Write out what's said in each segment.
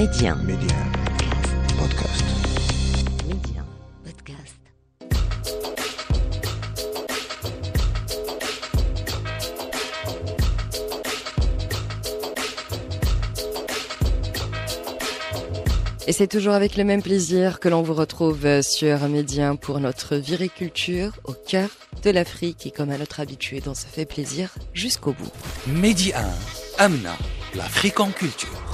Médien. Médien. Podcast. Médien. Podcast. Et c'est toujours avec le même plaisir que l'on vous retrouve sur Médien pour notre viriculture au cœur de l'Afrique et comme à notre habitude, on se fait plaisir jusqu'au bout. Midi 1, Amna, l'Afrique en culture.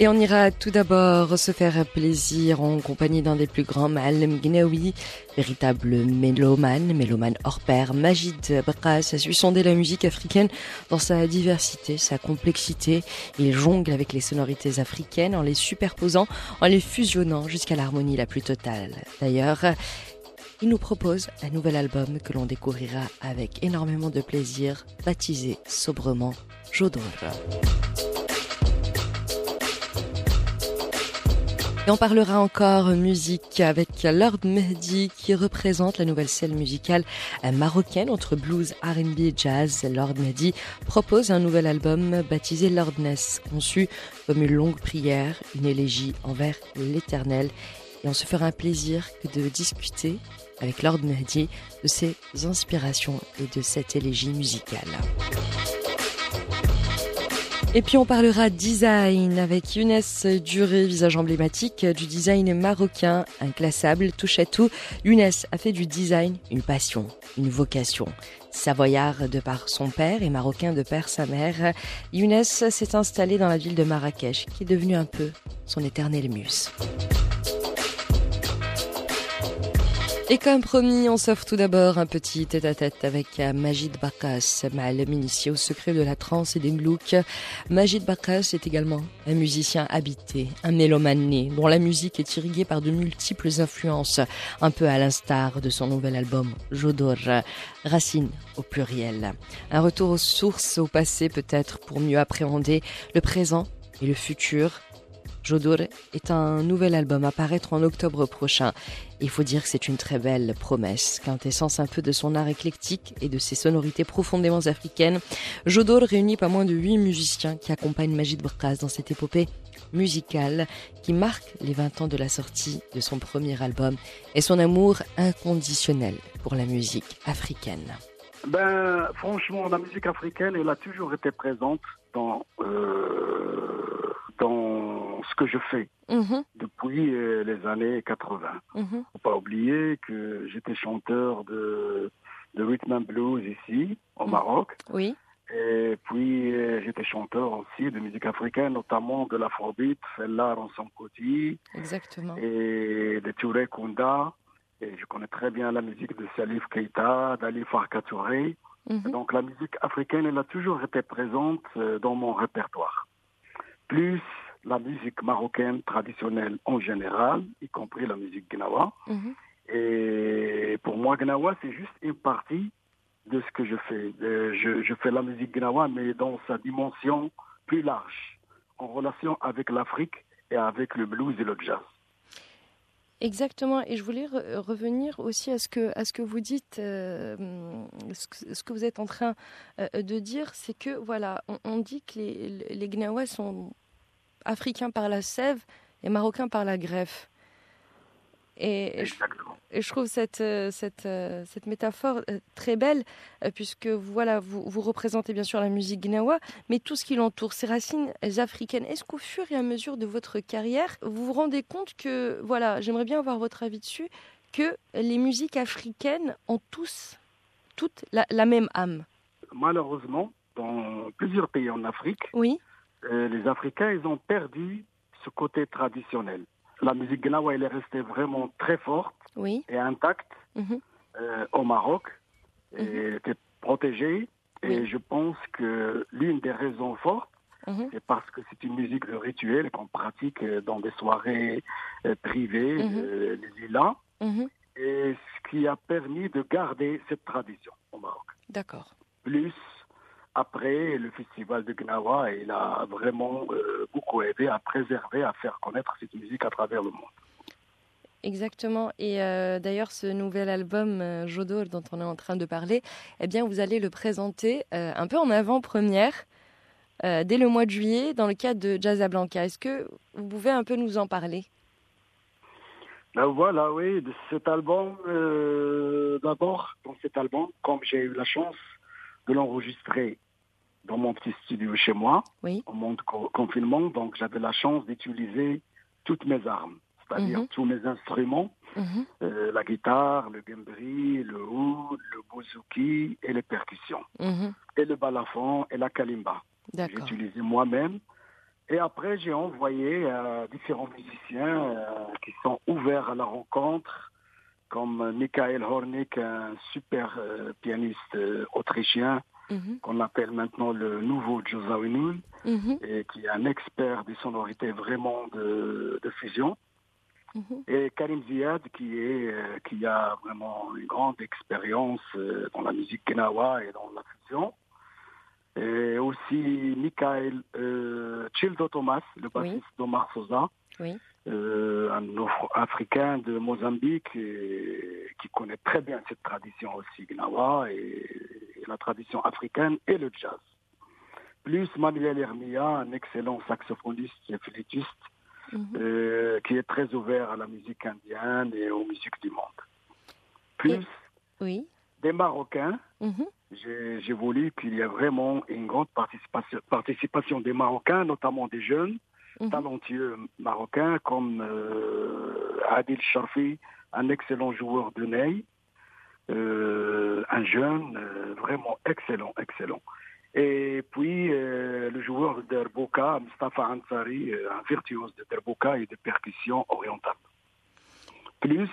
Et on ira tout d'abord se faire plaisir en compagnie d'un des plus grands Malem Gnawi, véritable mélomane, mélomane hors pair, Majid Bakras a su sonder la musique africaine dans sa diversité, sa complexité. Il jongle avec les sonorités africaines en les superposant, en les fusionnant jusqu'à l'harmonie la plus totale. D'ailleurs, il nous propose un nouvel album que l'on découvrira avec énormément de plaisir, baptisé sobrement Jodor. Et on parlera encore musique avec Lord Mehdi qui représente la nouvelle scène musicale marocaine entre blues, R&B et jazz. Lord Mehdi propose un nouvel album baptisé Lordness, conçu comme une longue prière, une élégie envers l'éternel. Et on se fera un plaisir que de discuter avec Lord Mehdi de ses inspirations et de cette élégie musicale. Et puis on parlera design avec Younes Duré, visage emblématique du design marocain, inclassable, touche à tout. Younes a fait du design une passion, une vocation. Savoyard de par son père et marocain de par sa mère, Younes s'est installé dans la ville de Marrakech, qui est devenue un peu son éternel muse. Et comme promis, on s'offre tout d'abord un petit tête-à-tête avec Majid Bakas, Malem initié au secret de la trance et des looks. Majid Bakas est également un musicien habité, un mélomane né, dont la musique est irriguée par de multiples influences, un peu à l'instar de son nouvel album Jodor, Racine au pluriel. Un retour aux sources, au passé peut-être, pour mieux appréhender le présent et le futur Jodor est un nouvel album à paraître en octobre prochain. Il faut dire que c'est une très belle promesse, quintessence un peu de son art éclectique et de ses sonorités profondément africaines. Jodor réunit pas moins de huit musiciens qui accompagnent Majid Boukhaz dans cette épopée musicale qui marque les 20 ans de la sortie de son premier album et son amour inconditionnel pour la musique africaine. Ben, franchement, la musique africaine, elle a toujours été présente dans, euh, dans ce que je fais Mhm, depuis euh, les années 80. mhm. Faut pas oublier que j'étais chanteur de, de rhythm and blues ici, au Mhm. Maroc. Oui, Et puis, euh, j'étais chanteur aussi de musique africaine, notamment de l'afrobeat, Fela Ransom-Koti exactement. et de Touré Kunda. Et je connais très bien la musique de Salif Keita, d'Ali Farka Touré. Donc la musique africaine, elle a toujours été présente euh, dans mon répertoire. Plus la musique marocaine traditionnelle en général, y compris la musique gnawa. mhm. Et pour moi, gnawa, c'est juste une partie de ce que je fais. Euh, Je, je fais la musique gnawa, mais dans sa dimension plus large, en relation avec l'Afrique et avec le blues et le jazz. Exactement, et je voulais re- revenir aussi à ce que, vous dites, euh, ce, que, vous êtes en train euh, de dire, c'est que voilà, on, dit que les, les Gnawas sont africains par la sève et marocains par la greffe. Et, je, Exactement. et je trouve cette, euh, cette, euh, cette métaphore euh, très belle, puisque voilà, vous, vous représentez bien sûr la musique gnawa, mais tout ce qui l'entoure, ses racines africaines. Est-ce qu'au fur et à mesure de votre carrière, vous vous rendez compte que, voilà, j'aimerais bien avoir votre avis dessus, que les musiques africaines ont tous, toutes la, la même âme? Malheureusement, dans plusieurs pays en Afrique, Oui, euh, les Africains, ils ont perdu ce côté traditionnel. La musique gnawa, elle est restée vraiment très forte oui. et intacte mhm, euh, au Maroc. Et elle était protégée. Et Oui. je pense que l'une des raisons fortes, mhm, c'est parce que c'est une musique de rituel qu'on pratique euh, dans des soirées euh, privées, Mhm. euh, les lilas, mhm. et ce qui a permis de garder cette tradition au Maroc. D'accord. Plus après le festival de Gnawa, il a vraiment euh, beaucoup aidé à préserver, à faire connaître cette musique à travers le monde. Exactement. Et euh, d'ailleurs, ce nouvel album euh, Jodor dont on est en train de parler, eh bien, vous allez le présenter euh, un peu en avant-première dès le mois de juillet dans le cadre de Jazz Blanca. Est-ce que vous pouvez un peu nous en parler? Ben voilà, oui, de cet album, d'abord, dans cet album, comme j'ai eu la chance de l'enregistrer dans mon petit studio chez moi, oui. au monde confinement, donc j'avais la chance d'utiliser toutes mes armes, c'est-à-dire mhm. tous mes instruments, mhm. euh, la guitare, le gambri, le oud, le bouzouki et les percussions, mhm. et le balafon et la kalimba. J'ai utilisé moi-même. Et après, j'ai envoyé euh, différents musiciens euh, qui sont ouverts à la rencontre, comme Michael Hornig, un super pianiste autrichien, Mhm. qu'on appelle maintenant le nouveau Joe mhm. et qui est un expert des sonorités vraiment de, fusion. Mhm. Et Karim Ziad, qui, est, euh, qui a vraiment une grande expérience euh, dans la musique Kenawa et dans la fusion. Et aussi Michael euh, Childo Thomas, le bassiste d'Omar Sosa. Oui. Euh, un Africain de Mozambique qui connaît très bien cette tradition aussi, Gnawa, et, la tradition africaine et le jazz. Plus Manuel Hermia, un excellent saxophoniste et flûtiste, mhm. euh, qui est très ouvert à la musique indienne et aux musiques du monde. Plus oui. des Marocains. Mhm. J'ai voulu qu'il y ait vraiment une grande participation, participation des Marocains, notamment des jeunes, Mhm. talentueux marocains comme euh, Adil Sharfi, un excellent joueur de ney, un jeune euh, vraiment excellent, excellent. Et puis le joueur de Derboka, Mustafa Ansari, un virtuose de Derboka et de percussions orientales. Plus,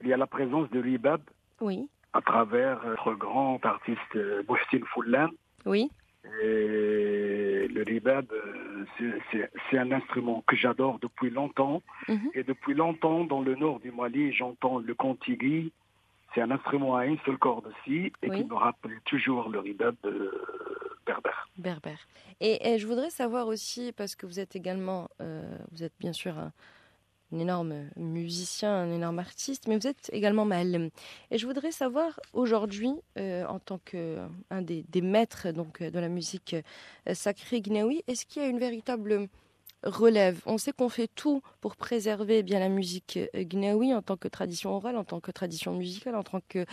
il y a la présence de Ribab oui. à travers notre grand artiste Bouhsin Foullan. Oui. Et le ribab, c'est un instrument que j'adore depuis longtemps. Mhm. Et depuis longtemps, dans le nord du Mali, j'entends le contigui. C'est un instrument à une seule corde aussi et qui me rappelle toujours le ribab berbère. Berbère. Et, je voudrais savoir aussi, parce que vous êtes également, euh, vous êtes bien sûr un, un énorme musicien, un énorme artiste, mais vous êtes également mal. Et je voudrais savoir aujourd'hui, euh, en tant qu'un des, des, maîtres donc, de la musique euh, sacrée gnaoui, est-ce qu'il y a une véritable relève On sait qu'on fait tout pour préserver bien la musique euh, gnaoui en tant que tradition orale, en tant que tradition musicale, en tant que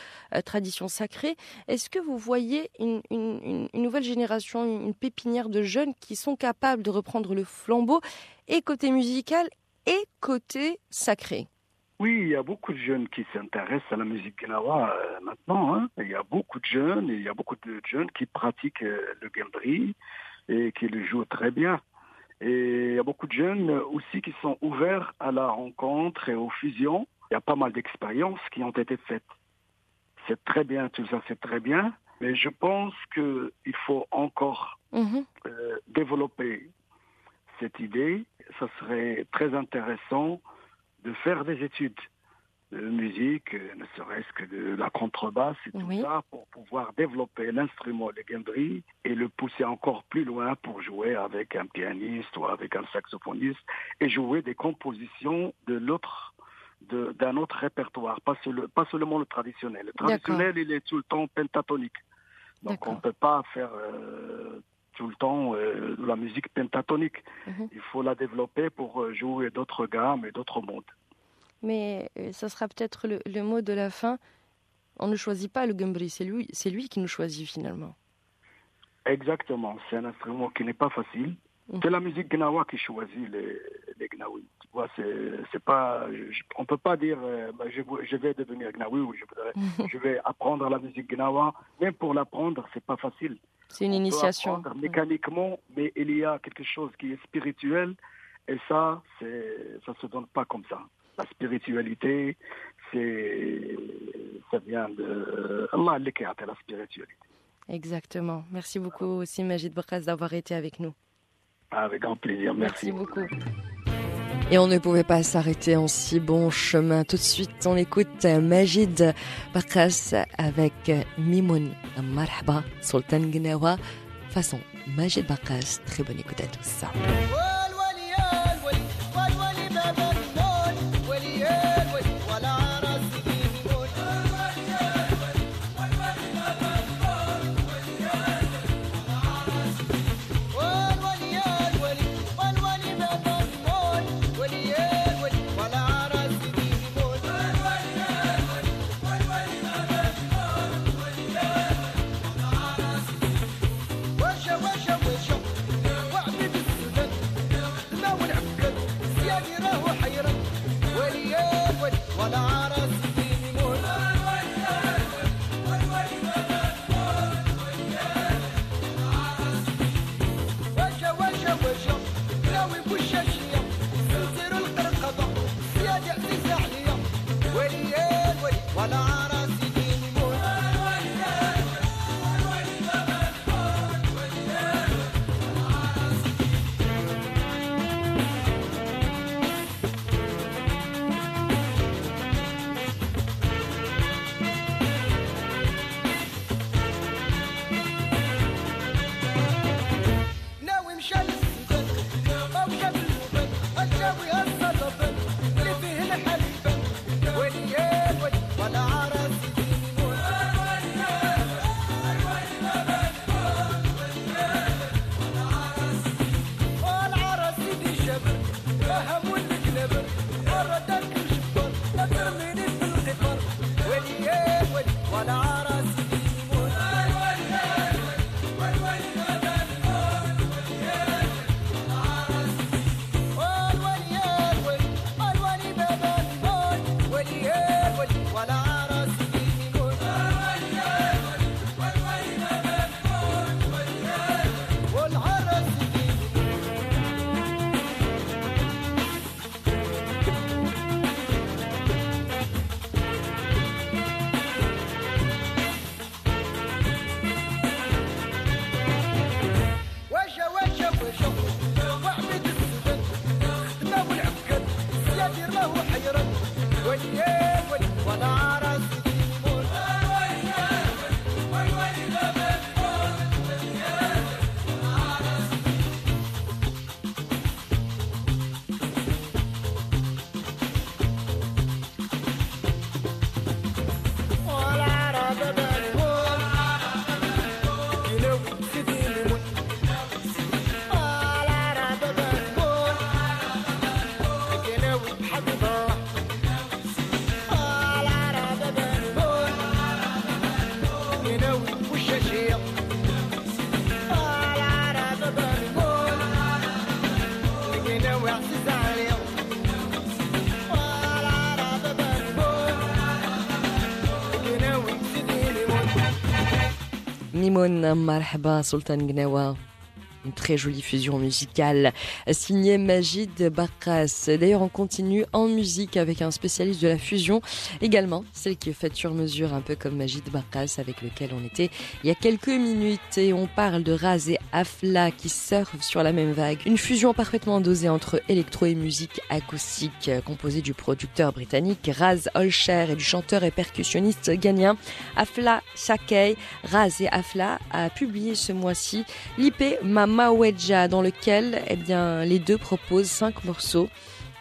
tradition sacrée. Est-ce que vous voyez une, nouvelle génération, une pépinière de jeunes qui sont capables de reprendre le flambeau et côté musical et côté sacré? Oui, il y a beaucoup de jeunes qui s'intéressent à la musique gnawa euh, maintenant. Hein. Il y a beaucoup de jeunes, il y a beaucoup de jeunes qui pratiquent euh, le gambri et qui le jouent très bien. Et il y a beaucoup de jeunes aussi qui sont ouverts à la rencontre et aux fusions. Il y a pas mal d'expériences qui ont été faites. C'est très bien, tout ça, c'est très bien. Mais je pense qu'il faut encore mhm. euh, développer cette idée ça serait très intéressant de faire des études de musique, ne serait-ce que de la contrebasse et tout ça, pour pouvoir développer l'instrument de gambri et le pousser encore plus loin pour jouer avec un pianiste ou avec un saxophoniste et jouer des compositions de l'autre d'un autre répertoire, pas, pas, seulement le traditionnel. Le traditionnel, il est tout le temps pentatonique. Donc on ne peut pas faire euh, tout le temps euh, la musique pentatonique. Mhm. Il faut la développer pour euh, jouer d'autres gammes et d'autres modes. Mais euh, ça sera peut-être le, mot de la fin. On ne choisit pas le gumbri, c'est lui, c'est lui qui nous choisit finalement. Exactement, c'est un instrument qui n'est pas facile. Mhm. C'est la musique gnawa qui choisit les, les gnaouis. Tu vois, c'est, pas, on peut pas dire bah, je, je, vais devenir gnawi ou je, je vais apprendre la musique gnawa. Même pour l'apprendre, c'est pas facile. C'est une initiation. mécaniquement, mais il y a quelque chose qui est spirituel et ça, c'est, ça se donne pas comme ça. La spiritualité, c'est, ça vient de Allah qui a la spiritualité. Exactement. Merci beaucoup aussi Majid Bokras d'avoir été avec nous. Avec grand plaisir. Merci, Merci beaucoup. Et on ne pouvait pas s'arrêter en si bon chemin. Tout de suite, on écoute Majid Bakas avec Mimoun Marhaba, Sultan Gnawa, façon Majid Bakas. Très bonne écoute à tous. Mimoun Marhaba Sultan Gnawa une très jolie fusion musicale signée Magid Barkas. D'ailleurs, on continue en musique avec un spécialiste de la fusion également, celle qui est faite sur mesure, un peu comme Magid Barkas avec lequel on était il y a quelques minutes. Et on parle de Raz et Afla qui surfent sur la même vague. Une fusion parfaitement dosée entre électro et musique acoustique, composée du producteur britannique Raz Olcher et du chanteur et percussionniste ghanéen Afla Shakey. Raz et Afla a publié ce mois-ci l'IP Mama Maweja, dans lequel eh bien, les deux proposent cinq morceaux.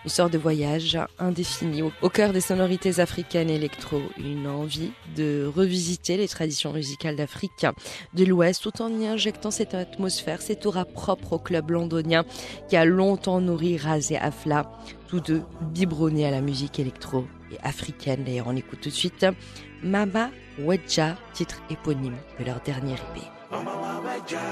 Une sorte de voyage indéfini au cœur des sonorités africaines électro. Une envie de revisiter les traditions musicales d'Afrique de l'Ouest tout en y injectant cette atmosphère, cette aura propre au club londonien qui a longtemps nourri Raz et Afla, tous deux biberonnés à la musique électro et africaine. D'ailleurs, on écoute tout de suite Mama Wedja, titre éponyme de leur dernier EP. ọmọ wa wẹjà.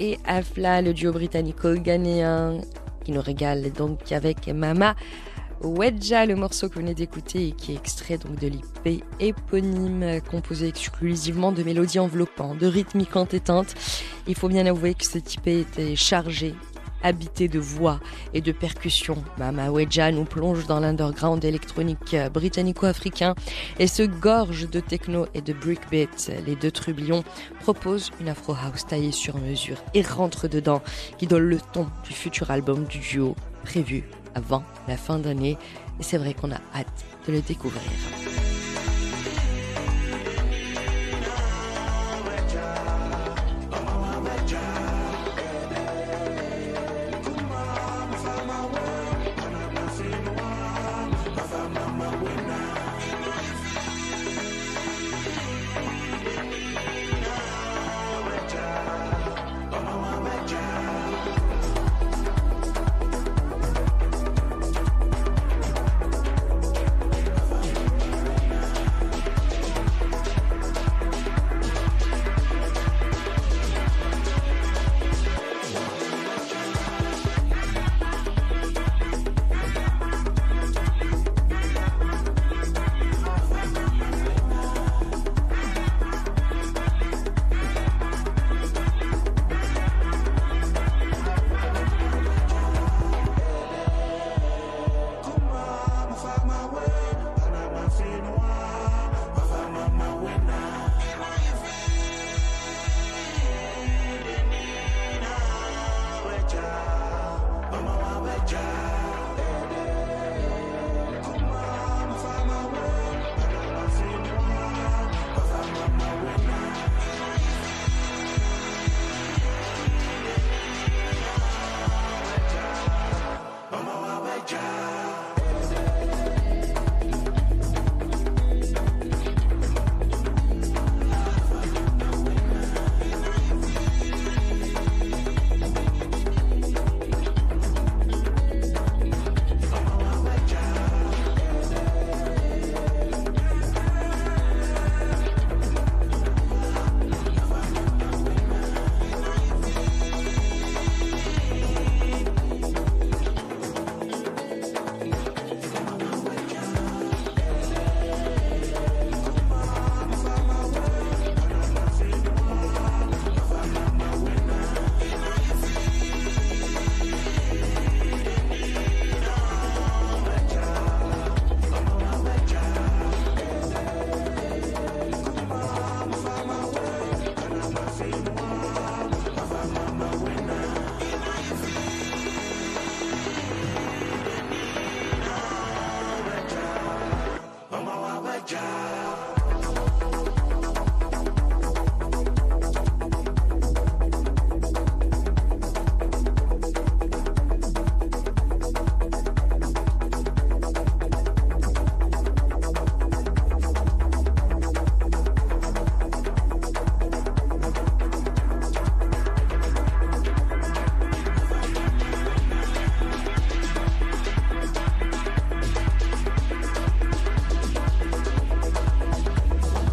Et Afla, le duo britannico-ghanéen qui nous régale donc avec Mama Wedja, le morceau que vous venez d'écouter et qui est extrait donc de l'IP éponyme, composé exclusivement de mélodies enveloppantes, de rythmiques entêtantes. Il faut bien avouer que cet IP était chargé habité de voix et de percussions. Mama Wedja nous plonge dans l'underground électronique britannico-africain et se gorge de techno et de breakbeat. Les deux trublions proposent une afro house taillée sur mesure et rentre dedans qui donne le ton du futur album du duo prévu avant la fin d'année. Et c'est vrai qu'on a hâte de le découvrir.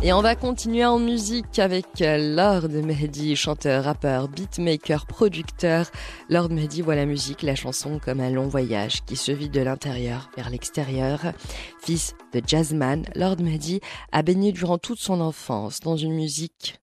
Et on va continuer en musique avec Lord Mehdi, chanteur, rappeur, beatmaker, producteur. Lord Mehdi voit la musique, la chanson comme un long voyage qui se vit de l'intérieur vers l'extérieur. Fils de jazzman, Lord Mehdi a baigné durant toute son enfance dans une musique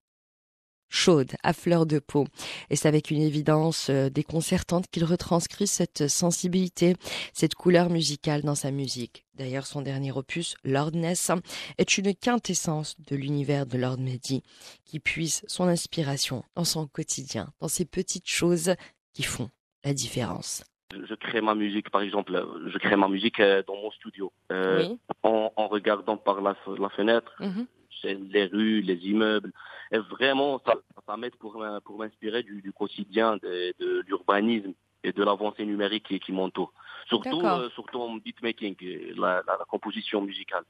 chaude, à fleur de peau. Et c'est avec une évidence euh, déconcertante qu'il retranscrit cette sensibilité, cette couleur musicale dans sa musique. D'ailleurs, son dernier opus, Lordness, est une quintessence de l'univers de Lord Mehdi, qui puise son inspiration dans son quotidien, dans ces petites choses qui font la différence. Je crée ma musique, par exemple, je crée ma musique euh, dans mon studio, euh, en, regardant par la, fenêtre. Mhm les rues, les immeubles. Et vraiment, ça, ça m'aide pour, pour m'inspirer du, du, quotidien, de, de l'urbanisme et de l'avancée numérique qui, qui m'entoure. Surtout, euh, surtout en beatmaking, la, la, composition musicale.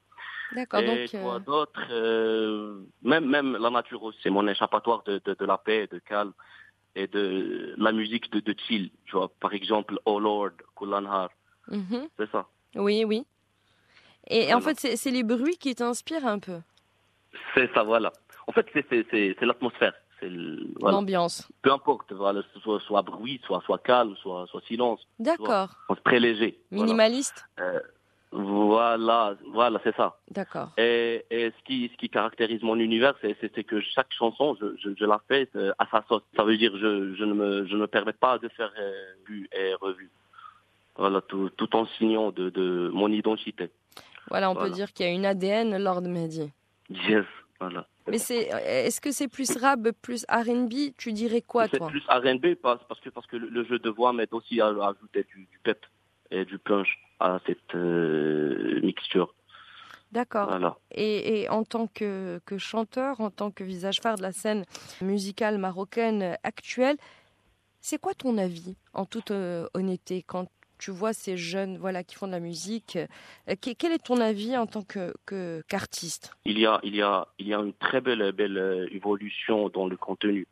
D'accord. Et quoi euh, d'autre euh, Même même la nature aussi, c'est mon échappatoire de, de, de, la paix, de calme et de la musique de, de chill. Tu vois, par exemple, Oh Lord, Kulanhar. Mhm. C'est ça. Oui, oui. Et en fait, c'est les bruits qui t'inspirent un peu. C'est ça, voilà. En fait, c'est l'atmosphère. c'est l'ambiance. Peu importe, voilà, soit, soit bruit, soit, soit calme, soit, soit silence. D'accord. Très léger. Minimaliste. Euh, voilà, voilà, c'est ça. D'accord. Et, et, ce qui ce qui caractérise mon univers, c'est que chaque chanson, je, je, je, la fais euh, à sa sauce. Ça veut dire je je ne me je ne me permets pas de faire euh, vu et revu. Voilà, tout, tout en signant de, de mon identité. Voilà, on peut dire qu'il y a une ADN Lord Mehdi. Yes, voilà. Mais c'est, est-ce que c'est plus rap, plus R&B Tu dirais quoi, toi? C'est plus R&B parce, parce que parce que le jeu de voix m'aide aussi à, ajouter du, du, pep et du punch à cette euh, mixture. D'accord. Voilà. Et, et, en tant que, que, chanteur, en tant que visage phare de la scène musicale marocaine actuelle, c'est quoi ton avis, en toute euh, honnêteté, quand tu vois ces jeunes voilà, qui font de la musique. Euh, quel est ton avis en tant que, qu'artiste? Il, y a, il, y a, il y a une très belle, belle euh, évolution dans le contenu.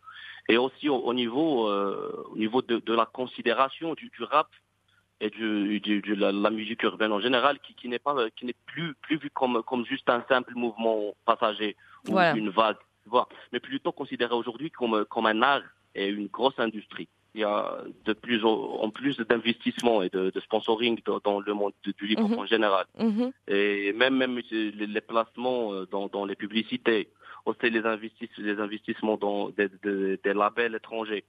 Et aussi au, niveau, euh, au niveau de, de, la considération du, du rap et du, de la, musique urbaine en général, qui, qui n'est pas, qui n'est plus, plus vu comme, comme juste un simple mouvement passager ou une vague, vois, mais plutôt considéré aujourd'hui comme, comme un art et une grosse industrie il y a de plus en plus d'investissements et de, sponsoring dans le monde du livre mhm. en général. Mhm. Et même, même les, placements euh, dans, les publicités, aussi les, les investissements dans des, labels étrangers.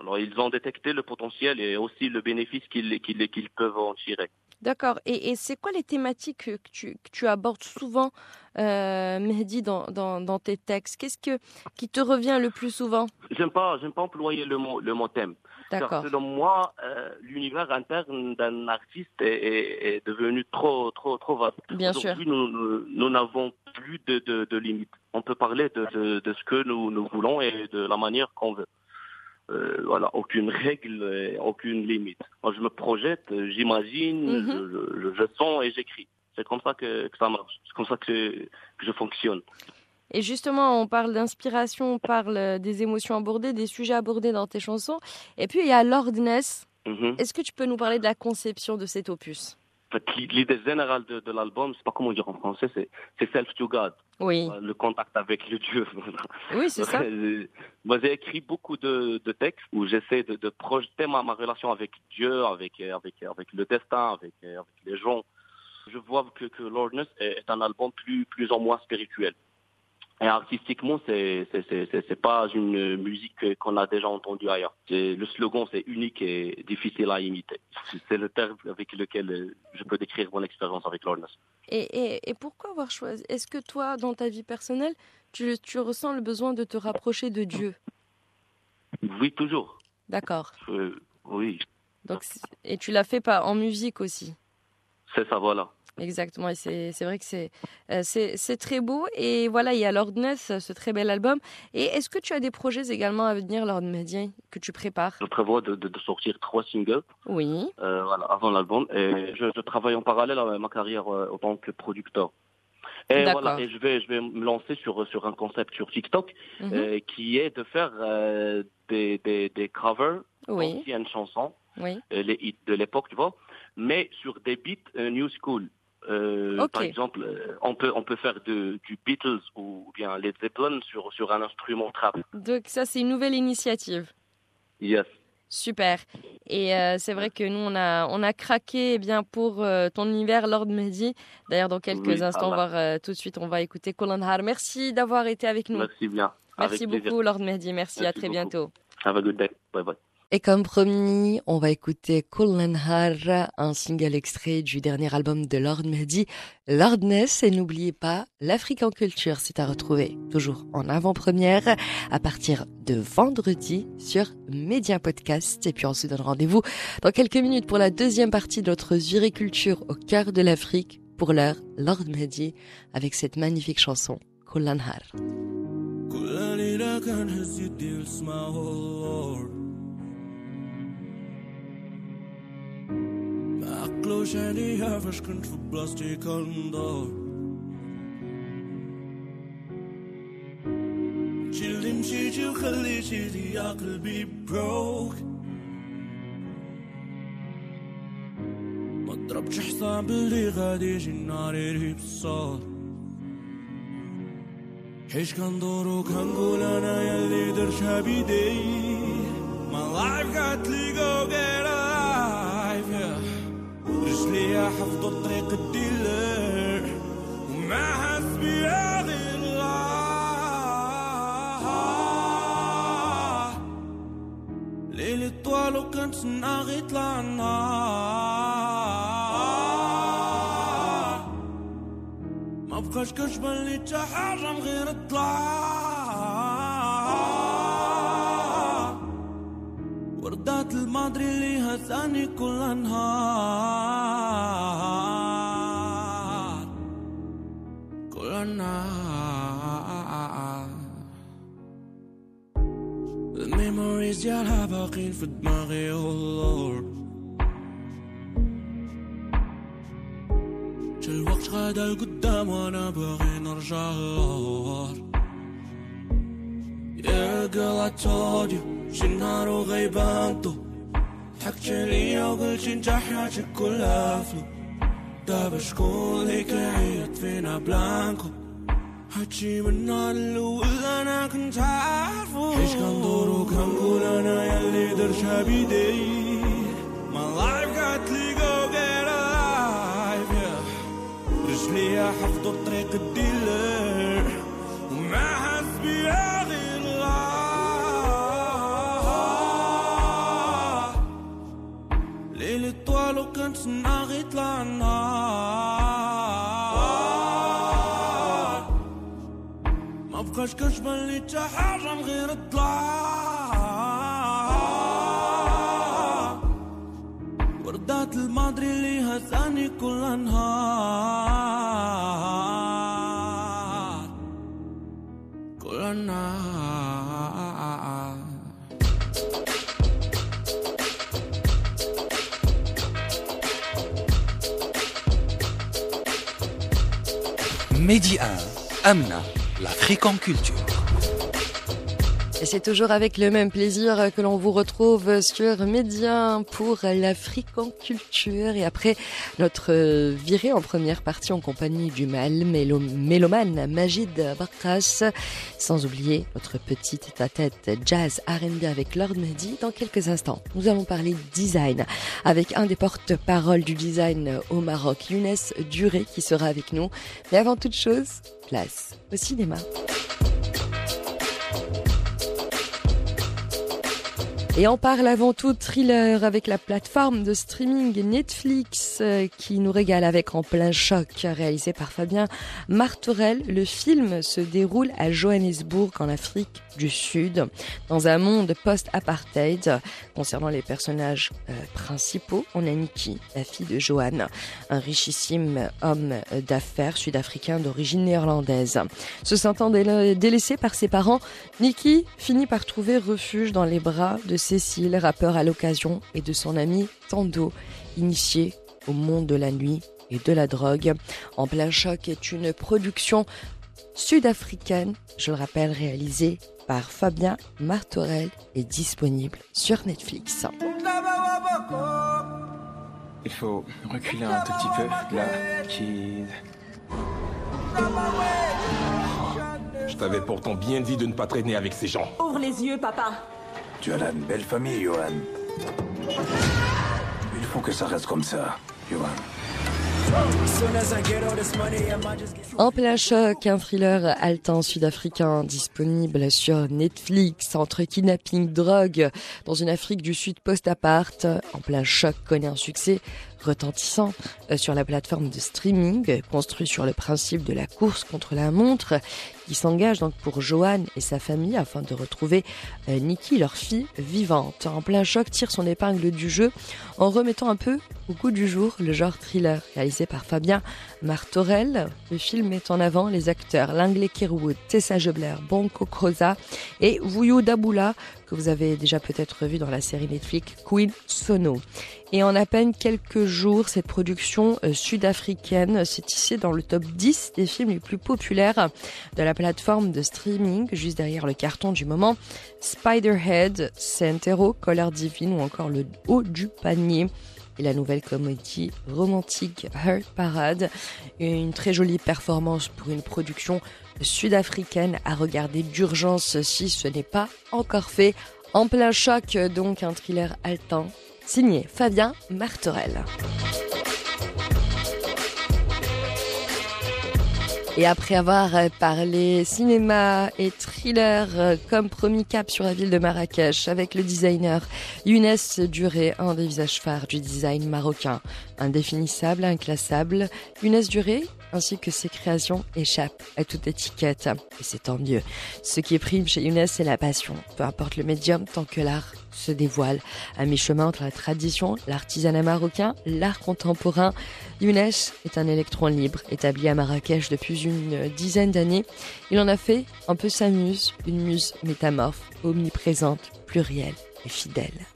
Alors, ils ont détecté le potentiel et aussi le bénéfice qu'ils peuvent en tirer. D'accord. Et, c'est quoi les thématiques que tu, tu abordes souvent, euh, Mehdi, dans, dans, tes textes? Qu'est-ce que, qui te revient le plus souvent? J'aime pas, j'aime pas employer le mot, le mot thème. D'accord. Selon moi, euh, l'univers interne d'un artiste est, est, devenu trop, trop, trop vaste. Bien sûr. nous, nous n'avons plus de, de, de, limites. On peut parler de, de, de ce que nous, nous voulons et de la manière qu'on veut. Euh, voilà, aucune règle, aucune limite. Moi, je me projette, j'imagine, mhm. je, sens et j'écris. C'est comme ça que, ça marche. C'est comme ça que, que je fonctionne. Et justement, on parle d'inspiration, on parle des émotions abordées, des sujets abordés dans tes chansons. Et puis, il y a Lordness. Mhm. Est-ce que tu peux nous parler de la conception de cet opus? L'idée générale de, de l'album, c'est pas comment dire en français, c'est self to God. Oui. Le contact avec le Dieu. Oui, c'est ça. Moi, j'ai écrit beaucoup de, de textes où j'essaie de, de, projeter ma, ma, relation avec Dieu, avec, avec, avec le destin, avec, avec les gens. Je vois que, que Lordness est un album plus, plus en moins spirituel. Et artistiquement, c'est c'est pas une musique qu'on a déjà entendue ailleurs. Le slogan, c'est unique et difficile à imiter. C'est le terme avec lequel je peux décrire mon expérience avec Lornas. Et, et, et, pourquoi avoir choisi Est-ce que toi, dans ta vie personnelle, tu, tu ressens le besoin de te rapprocher de Dieu? Oui, toujours. D'accord. oui. Donc, et tu l'as fait pas en musique aussi? C'est ça, voilà. Exactement, et c'est vrai que euh, c'est c'est très beau. Et voilà, il y a Lord Ness, ce très bel album. Et est-ce que tu as des projets également à venir, Lord Médien, que tu prépares? Je prévois de, de, sortir trois singles oui. Euh, voilà, avant l'album. Et je, travaille en parallèle à ma carrière euh, en tant que producteur. Et voilà, et je vais, je vais me lancer sur, sur un concept sur TikTok mhm. qui est de faire des, des, des, covers oui. d'anciennes chansons, oui. les hits de l'époque, tu vois, mais sur des beats new school. Euh, par exemple, euh, on peut on peut faire de, du Beatles ou bien Led Zeppelin sur sur un instrument trap. Donc ça c'est une nouvelle initiative. Yes. Super. Et euh, c'est vrai que nous, on a, on a craqué eh bien pour ton univers, Lord Mehdi. D'ailleurs, dans quelques instants, voir tout de suite, on va écouter Colin Har. Merci d'avoir été avec nous. Merci bien. Merci beaucoup, Lord Mehdi. Merci, à très bientôt. Have a good day. Bye bye. Et comme promis, on va écouter Har, un single extrait du dernier album de Lord Mehdi, Lordness. Et n'oubliez pas, l'Afrique en culture, c'est à retrouver toujours en avant-première à partir de vendredi sur Média Podcast. Et puis on se donne rendez-vous dans quelques minutes pour la deuxième partie de notre Zuriculture au cœur de l'Afrique. Pour l'heure, Lord Mehdi avec cette magnifique chanson, Har. عقلوش عليها فاش كنت في بلاصتي كندور انتي اللي مشيتي وخليتي لي قلبي بروك ما ضربتش حساب اللي غادي يجي النار يرهي بالصوت حيش كندورو كنقول انا يلي درشها بيدي My life got لي go get alive yeah. رجلي حفظوا الطريق الديلر. وما حس بيها غير الله ليلة طوال وكنت ناغي طلع النهار. ما بقاش كنشبان لي تا حاجة من غير الطلع الماضي اللي هزاني كل نهار كل نهار The memories ديالها باقين في دماغي oh lord جا الوقت غدا لقدام وأنا باغي نرجع للور Yeah girl I told you شي نهار وغيبانتو ضحكتي ليا وقلتي انت حياتك كلها فلو دابا شكون اللي كيعيط فينا بلانكو. هادشي من النهار الأول أنا كنت عارفو حيش كندور وكنقول أنا يلي درتها بيدي. My life got لي go get alive yeah. رجلي حفظوا الطريق الديلر. نار يطلع النار ما بقاش كنجبل لي حتى حاجة من غير الطلع Medi 1, Amna, l'Afrique en culture. Et c'est toujours avec le même plaisir que l'on vous retrouve sur Média pour l'Afrique en culture. Et après notre virée en première partie en compagnie du mal mélo mélomane Majid Bakras, sans oublier notre petite tête jazz R&B avec Lord Mehdi. Dans quelques instants, nous allons parler design avec un des porte-paroles du design au Maroc, Younes Duré, qui sera avec nous. Mais avant toute chose, place au cinéma. Et on parle avant tout thriller avec la plateforme de streaming Netflix euh, qui nous régale avec En plein choc, réalisé par Fabien Martorell. Le film se déroule à Johannesburg en Afrique du Sud, dans un monde post-apartheid. Concernant les personnages euh, principaux, on a Nikki, la fille de Johan, un richissime homme d'affaires sud-africain d'origine néerlandaise. Se sentant délaissé par ses parents, Nikki finit par trouver refuge dans les bras de Cécile, rappeur à l'occasion, et de son ami Tando, initié au monde de la nuit et de la drogue. En plein choc est une production sud-africaine, je le rappelle, réalisée par Fabien Martorell et disponible sur Netflix. Il faut reculer un tout petit peu, là, kid. Je t'avais pourtant bien dit de ne pas traîner avec ces gens. Ouvre les yeux, papa. Tu as une belle famille, Johan. Il faut que ça reste comme ça, Johan. En plein choc, un thriller haletant sud-africain disponible sur Netflix entre kidnapping, drogue dans une Afrique du Sud post-apart. En plein choc connaît un succès retentissant sur la plateforme de streaming construit sur le principe de la course contre la montre qui s'engage donc pour Johan et sa famille afin de retrouver euh, Nikki, leur fille vivante. En plein choc, tire son épingle du jeu en remettant un peu au goût du jour le genre thriller réalisé par Fabien Martorell. Le film met en avant les acteurs Langley Kirwood, Tessa Gebler, Bonko Kroza et Vuyo Daboula que vous avez déjà peut-être vu dans la série Netflix Queen Sono. Et en à peine quelques jours, cette production euh, sud-africaine s'est tissée dans le top 10 des films les plus populaires de la plateforme de streaming, juste derrière le carton du moment, Spiderhead, Saint Hero, Color Divine ou encore Le Haut du Panier. et la nouvelle comédie romantique Heart Parade. Une très jolie performance pour une production sud-africaine à regarder d'urgence si ce n'est pas encore fait. En plein choc, donc un thriller haletant, signé Fabien Martorel. Et après avoir parlé cinéma et thriller comme promis cap sur la ville de Marrakech avec le designer Younes Duré, un des visages phares du design marocain, indéfinissable, inclassable, Younes Duré ainsi que ses créations échappent à toute étiquette. Et c'est tant mieux. Ce qui prime chez Younes, c'est la passion. Peu importe le médium, tant que l'art se dévoile. À mi-chemin entre la tradition, l'artisanat marocain, l'art contemporain, Younes est un électron libre, établi à Marrakech depuis une dizaine d'années. Il en a fait un peu sa muse, une muse métamorphe, omniprésente, plurielle et fidèle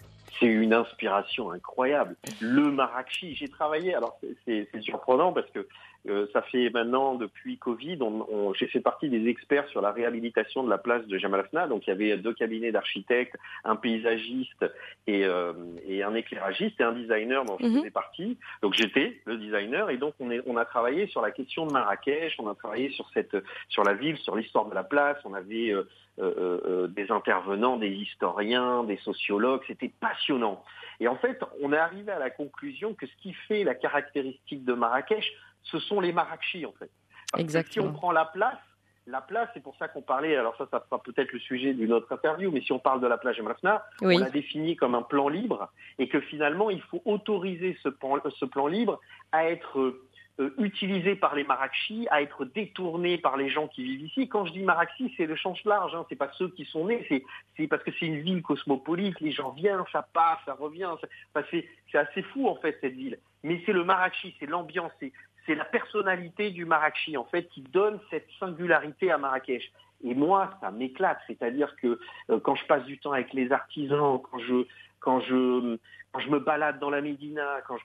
c'est une inspiration incroyable. Le Marrakchi, j'ai travaillé, alors c'est surprenant parce que euh, ça fait maintenant, depuis Covid, on, j'ai fait partie des experts sur la réhabilitation de la place de Jamal Afna. Donc il y avait deux cabinets d'architectes, un paysagiste et, euh, et, un éclairagiste et un designer dont je mhm. faisais partie. Donc j'étais le designer et donc on, est, on a travaillé sur la question de Marrakech, on a travaillé sur, cette, sur la ville, sur l'histoire de la place. On avait euh, euh des intervenants, des historiens, des sociologues. C'était passionnant. Et en fait, on est arrivé à la conclusion que ce qui fait la caractéristique de Marrakech, ce sont les Marrakchis, en fait. Exactement. si on prend la place, la place, c'est pour ça qu'on parlait, alors ça, ça sera peut-être le sujet d'une autre interview, mais si on parle de la plage Mafna, on l'a défini comme un plan libre, et que finalement, il faut autoriser ce plan, ce plan libre à être euh, utilisé par les Marrakchis, à être détourné par les gens qui vivent ici. Quand je dis Marrakchi, c'est le change large, hein, c'est pas ceux qui sont nés, c'est parce que c'est une ville cosmopolite, les gens viennent, ça passe, ça revient, c'est assez fou en fait cette ville. Mais c'est le Marrakchi, c'est l'ambiance, c'est la personnalité du Marrakchi en fait qui donne cette singularité à Marrakech. Et moi, ça m'éclate, c'est-à-dire que euh, quand je passe du temps avec les artisans, quand je quand je quand je me balade dans la Médina, quand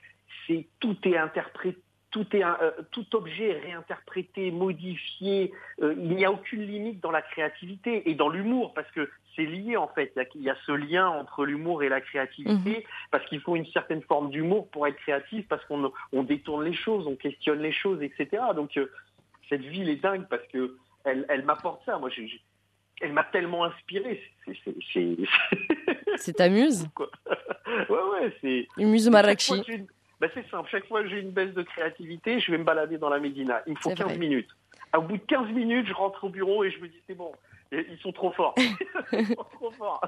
c'est tout est interprété tout, est euh, tout objet est réinterprété, modifié. Euh, il n'y a aucune limite dans la créativité et dans l'humour parce que c'est lié en fait. Il y, a, ce lien entre l'humour et la créativité mhm. parce qu'il faut une certaine forme d'humour pour être créatif parce qu'on on détourne les choses, on questionne les choses, etc. Donc euh, cette ville est dingue parce que elle, elle m'apporte ça. Moi, elle m'a tellement inspiré. C'est ta muse Ouais, ouais, c'est. Une muse Marrakchi. Ben, c'est simple. Chaque fois que j'ai une baisse de créativité, je vais me balader dans la Médina. Il me faut 15 minutes. Au bout de 15 minutes, je rentre au bureau et je me dis c'est bon. Ils sont trop forts. Ils sont trop forts.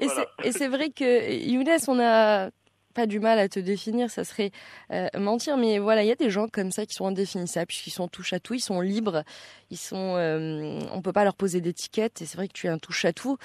et c'est vrai que Younes, on a pas du mal à te définir, ça serait euh, mentir, mais voilà, il y a des gens comme ça qui sont indéfinissables, puisqu'ils sont touche à tout, ils sont libres, ils sont, euh, on peut pas leur poser d'étiquette, et c'est vrai que tu es un touche à tout,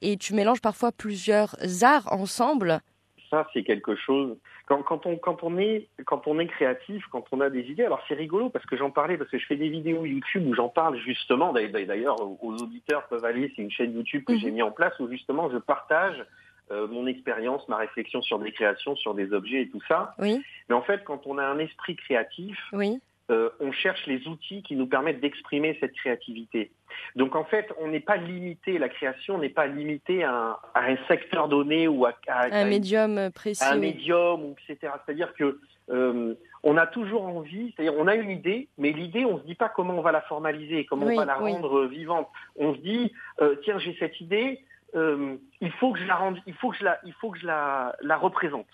et tu mélanges parfois plusieurs arts ensemble. Ça, c'est quelque chose quand, on, quand, on est, quand on est créatif, quand on a des idées, alors c'est rigolo parce que j'en parlais, parce que je fais des vidéos YouTube où j'en parle justement, d'ailleurs aux auditeurs peuvent aller, c'est une chaîne YouTube que j'ai mhm. mis en place où justement je partage euh, mon expérience, ma réflexion sur des créations, sur des objets et tout ça. Oui. Mais en fait, quand on a un esprit créatif, oui. Euh, on cherche les outils qui nous permettent d'exprimer cette créativité. Donc en fait, on n'est pas limité, la création n'est pas limitée à un, secteur donné ou à, un médium précis. un médium, etc. C'est-à-dire que euh, on a toujours envie, c'est-à-dire on a une idée, mais l'idée, on se dit pas comment on va la formaliser, comment on va la rendre vivante. On se dit, euh, tiens, j'ai cette idée, il faut que je la rende, il faut que je la, il faut que je la, la représente.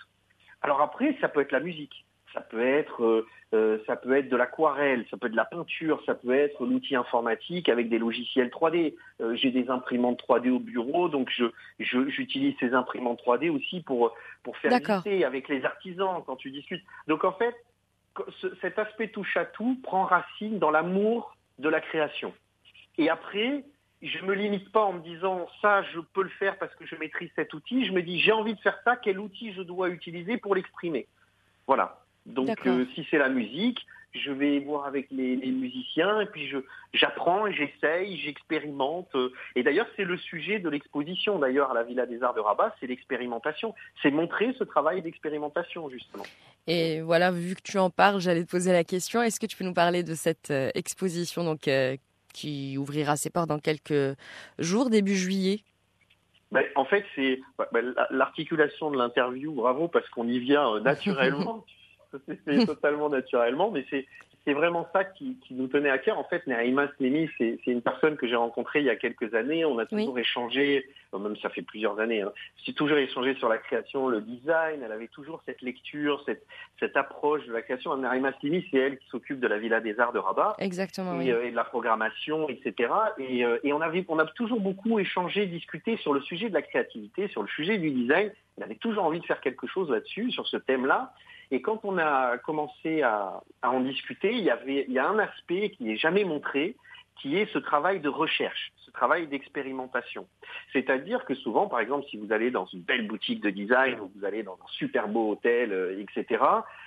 Alors après, ça peut être la musique, ça peut être euh, ça peut être de l'aquarelle, ça peut être de la peinture, ça peut être l'outil informatique avec des logiciels 3D. Euh, j'ai des imprimantes 3D au bureau, donc je, j'utilise ces imprimantes 3D aussi pour, pour faire visiter avec les artisans quand tu discutes. Donc en fait, cet aspect touche à tout prend racine dans l'amour de la création. Et après, je me limite pas en me disant ça, je peux le faire parce que je maîtrise cet outil. Je me dis j'ai envie de faire ça, quel outil je dois utiliser pour l'exprimer? Voilà. Donc euh, si c'est la musique, je vais voir avec les, musiciens et puis je j'apprends, j'essaye, j'expérimente. Euh. Et d'ailleurs, c'est le sujet de l'exposition d'ailleurs à la Villa des Arts de Rabat, c'est l'expérimentation. C'est montrer ce travail d'expérimentation justement. Et voilà, vu que tu en parles, j'allais te poser la question. Est-ce que tu peux nous parler de cette euh, exposition donc qui ouvrira ses portes dans quelques jours, début juillet? Ben, en fait, c'est ben, l'articulation de l'interview, bravo, parce qu'on y vient c'est totalement naturellement, mais c'est c'est vraiment ça qui, qui, nous tenait à cœur. En fait, Naïma Slemi, c'est une personne que j'ai rencontrée il y a quelques années. On a toujours échangé, même ça fait plusieurs années, hein. j'ai toujours échangé sur la création, le design. Elle avait toujours cette lecture, cette, cette approche de la création. Naïma Slemi, c'est elle qui s'occupe de la Villa des Arts de Rabat. Exactement. Et, euh, de la programmation, etc. Et, euh, et on, avait, on a toujours beaucoup échangé, discuté sur le sujet de la créativité, sur le sujet du design. Elle avait toujours envie de faire quelque chose là-dessus, sur ce thème-là. Et quand on a commencé à, en discuter, il y, avait, il y a un aspect qui n'est jamais montré, qui est ce travail de recherche, ce travail d'expérimentation. C'est-à-dire que souvent, par exemple, si vous allez dans une belle boutique de design ou vous allez dans un super beau hôtel, euh, etc.,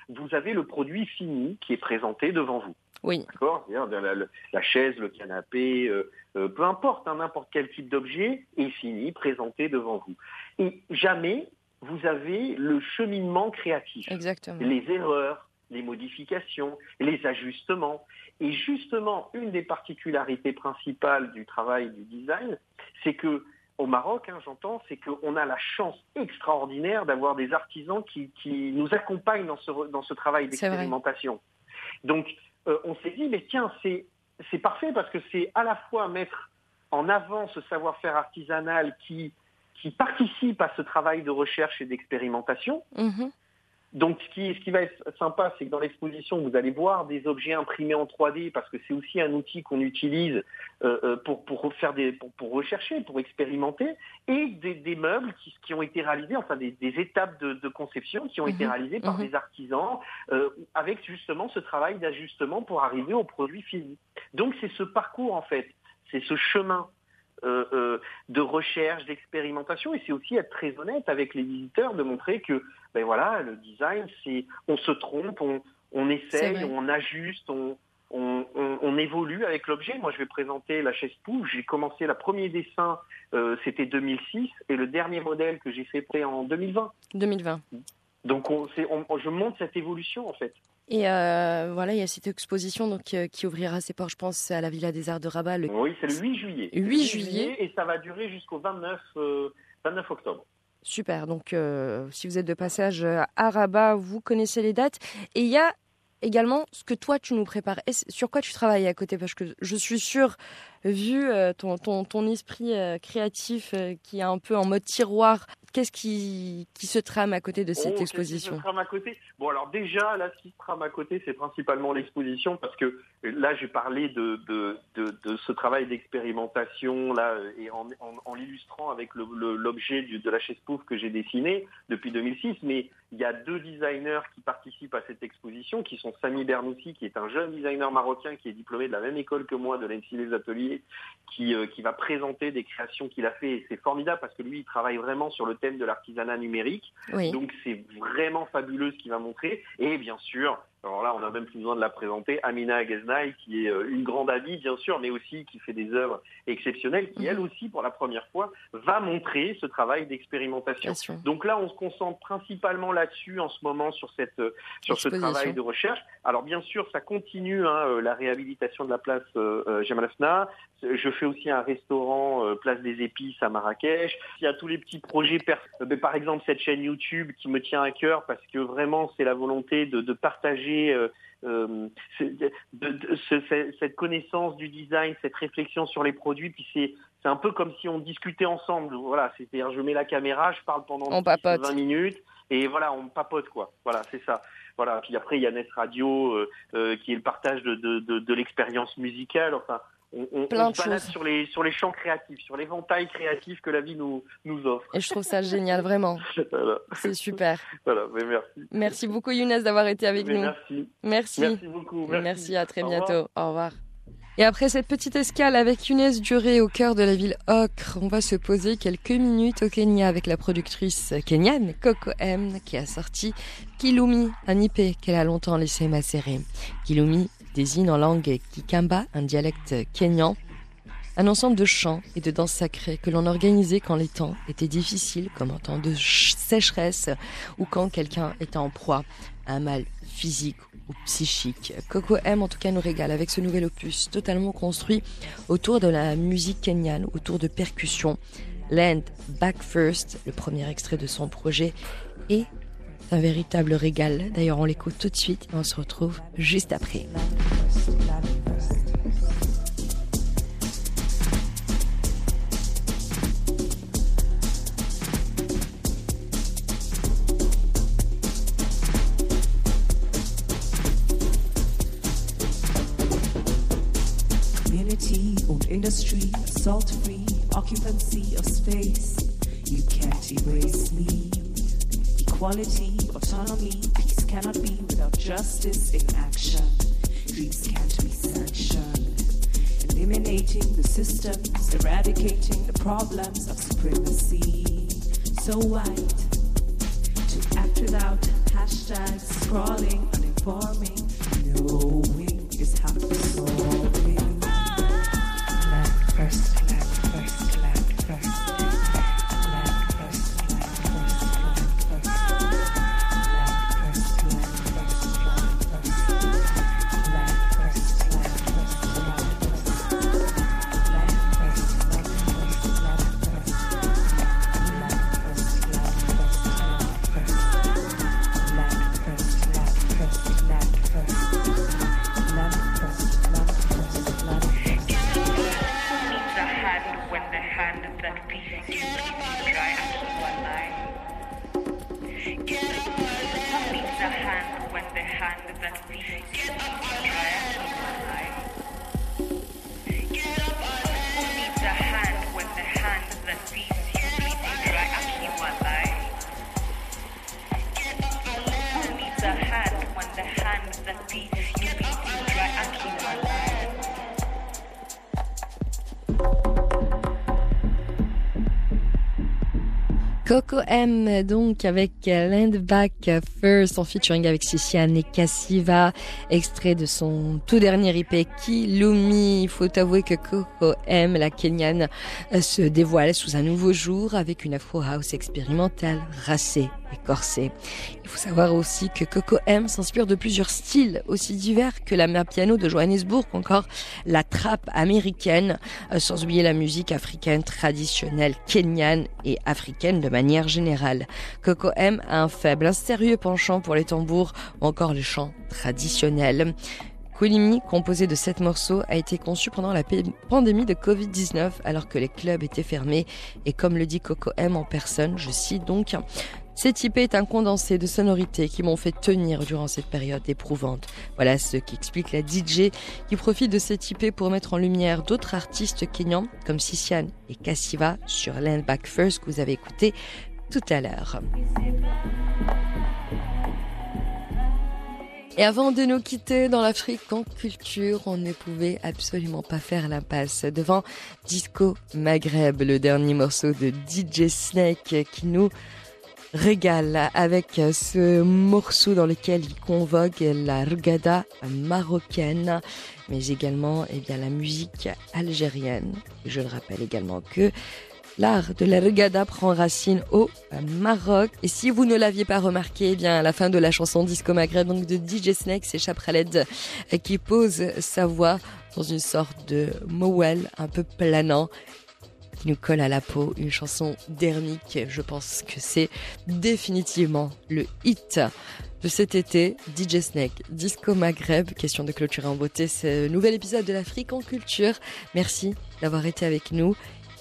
vous avez le produit fini qui est présenté devant vous. Oui. D'accord? La, la, chaise, le canapé, euh, euh, peu importe, hein, n'importe quel type d'objet est fini, présenté devant vous. Et jamais vous avez le cheminement créatif. Exactement. Les erreurs, les modifications, les ajustements. Et justement, une des particularités principales du travail du design, c'est que au Maroc, hein, j'entends, c'est qu'on a la chance extraordinaire d'avoir des artisans qui, nous accompagnent dans ce, dans ce travail d'expérimentation. Donc, euh, on s'est dit, mais tiens, c'est parfait parce que c'est à la fois mettre en avant ce savoir-faire artisanal qui qui participent à ce travail de recherche et d'expérimentation. Mhm. Donc, ce qui, ce qui va être sympa, c'est que dans l'exposition, vous allez voir des objets imprimés en 3D parce que c'est aussi un outil qu'on utilise euh, euh, pour, pour, faire des, pour, rechercher, pour expérimenter, et des, meubles qui, qui, ont été réalisés, enfin des, étapes de, conception qui ont été mhm. réalisées par mhm. des artisans euh, avec justement ce travail d'ajustement pour arriver au produit fini. Donc, c'est ce parcours en fait, c'est ce chemin euh, euh, de recherche, d'expérimentation, et c'est aussi être très honnête avec les visiteurs, de montrer que, ben voilà, le design, c'est, on se trompe, on, on essaye, on ajuste, on, on, évolue avec l'objet. Moi, je vais présenter la chaise pouf. J'ai commencé le premier dessin, euh, c'était 2006, et le dernier modèle que j'ai fait en 2020. 2020. Donc, on, je montre cette évolution en fait. Et euh, voilà, il y a cette exposition donc, euh, qui ouvrira ses portes, je pense, à la Villa des Arts de Rabat. Le... Oui, c'est le 8 juillet. 8, juillet. Et ça va durer jusqu'au 29, 29 euh, octobre. Super, donc si vous êtes de passage à Rabat, vous connaissez les dates. Et il y a également ce que toi tu nous prépares. Et sur quoi tu travailles à côté? Parce que je suis sûre, vu ton, ton, ton esprit créatif qui est un peu en mode tiroir Qu'est-ce qui, qui, se trame à côté de cette exposition qui se trame à côté? Bon, alors déjà, là, ce qui se trame à côté, c'est principalement l'exposition, parce que là, j'ai parlé de, de, de, ce travail d'expérimentation, là, et en, en, l'illustrant avec l'objet de la chaise pouf que j'ai dessiné depuis 2006, mais il y a deux designers qui participent à cette exposition, qui sont Sami Bernoussi, qui est un jeune designer marocain qui est diplômé de la même école que moi, de l'ENSI Les Ateliers, qui, euh, qui va présenter des créations qu'il a fait, et c'est formidable parce que lui, il travaille vraiment sur le de l'artisanat numérique. Donc c'est vraiment fabuleux ce qu'il va montrer. Et bien sûr, alors là, on n'a même plus besoin de la présenter. Amina Ageznaï, qui est euh, une grande amie, bien sûr, mais aussi qui fait des œuvres exceptionnelles, qui elle mhm. aussi, pour la première fois, va montrer ce travail d'expérimentation. Donc là, on se concentre principalement là-dessus en ce moment sur cette euh, sur ce travail de recherche. Alors bien sûr, ça continue hein, euh, la réhabilitation de la place euh, Jamal Je fais aussi un restaurant Place des Épices à Marrakech. Il y a tous les petits projets, par exemple cette chaîne YouTube qui me tient à cœur parce que vraiment c'est la volonté de, de partager euh, euh, cette connaissance du design, cette réflexion sur les produits, puis c'est c'est un peu comme si on discutait ensemble. Voilà, c'est-à-dire je mets la caméra, je parle pendant 20 minutes et voilà, on papote quoi. Voilà, c'est ça. Voilà. Puis après il y a Net Radio euh, qui est le partage de, de, de l'expérience musicale. Enfin, on, on, se balade sur les, sur les champs créatifs, sur l'éventail créatif que la vie nous, nous offre. Et je trouve ça génial, vraiment. C'est super. Voilà, mais merci. Merci beaucoup Younes d'avoir été avec nous. Merci. Merci. Merci beaucoup. Merci, à très bientôt. Au revoir. Et après cette petite escale avec Younes Duré au cœur de la ville Ocre, on va se poser quelques minutes au Kenya avec la productrice kenyane Coco M qui a sorti Kilumi, un IP qu'elle a longtemps laissé macérer. Kilumi désigne en langue kikamba, un dialecte kényan, un ensemble de chants et de danses sacrées que l'on organisait quand les temps étaient difficiles, comme en temps de sécheresse ou quand quelqu'un était en proie à un mal physique ou psychique. Coco M en tout cas nous régale avec ce nouvel opus totalement construit autour de la musique kenyane, autour de percussions Land Back First, le premier extrait de son projet, est un véritable régal. D'ailleurs, on l'écoute tout de suite et on se retrouve juste après. industry, salt free, occupancy of space. You can't erase me. Equality, autonomy, peace cannot be without justice in action. Dreams can't be sanctioned. Eliminating the systems, eradicating the problems of supremacy. So white to act without hashtags, scrolling, uninforming, knowing Coco M, donc, avec Land Back First, en featuring avec Siciane et Cassiva, extrait de son tout dernier IP, Kilumi. Il faut avouer que Coco M, la Kenyane, euh, se dévoile sous un nouveau jour avec une Afro House expérimentale, racée et corsée. Il faut savoir aussi que Coco M s'inspire de plusieurs styles aussi divers que la mer piano de Johannesburg ou encore la trappe américaine, euh, sans oublier la musique africaine traditionnelle kenyane et africaine de manière générale. Coco M a un faible, un sérieux penchant pour les tambours ou encore les chants traditionnels. Kolimi, composé de sept morceaux, a été conçu pendant la pandémie de Covid-19 alors que les clubs étaient fermés et comme le dit Coco M en personne, je cite donc, cet IP est un condensé de sonorités qui m'ont fait tenir durant cette période éprouvante. Voilà ce qui explique la DJ qui profite de cet IP pour mettre en lumière d'autres artistes kenyans comme Sisian et Kassiva sur Land Back First que vous avez écouté tout à l'heure. Et avant de nous quitter dans l'Afrique en culture, on ne pouvait absolument pas faire l'impasse devant Disco Maghreb, le dernier morceau de DJ Snake qui nous régale avec ce morceau dans lequel il convoque la regada marocaine, mais également eh bien, la musique algérienne. Je le rappelle également que L'art de la regada prend racine au Maroc. Et si vous ne l'aviez pas remarqué, eh bien, à la fin de la chanson Disco Maghreb, donc de DJ Snake, c'est Chapraled qui pose sa voix dans une sorte de mowel un peu planant qui nous colle à la peau, une chanson dermique. Je pense que c'est définitivement le hit de cet été, DJ Snake, Disco Maghreb, question de clôturer en beauté ce nouvel épisode de l'Afrique en culture. Merci d'avoir été avec nous.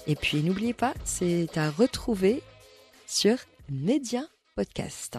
Et puis n'oubliez pas, c'est à retrouver sur Média Podcast.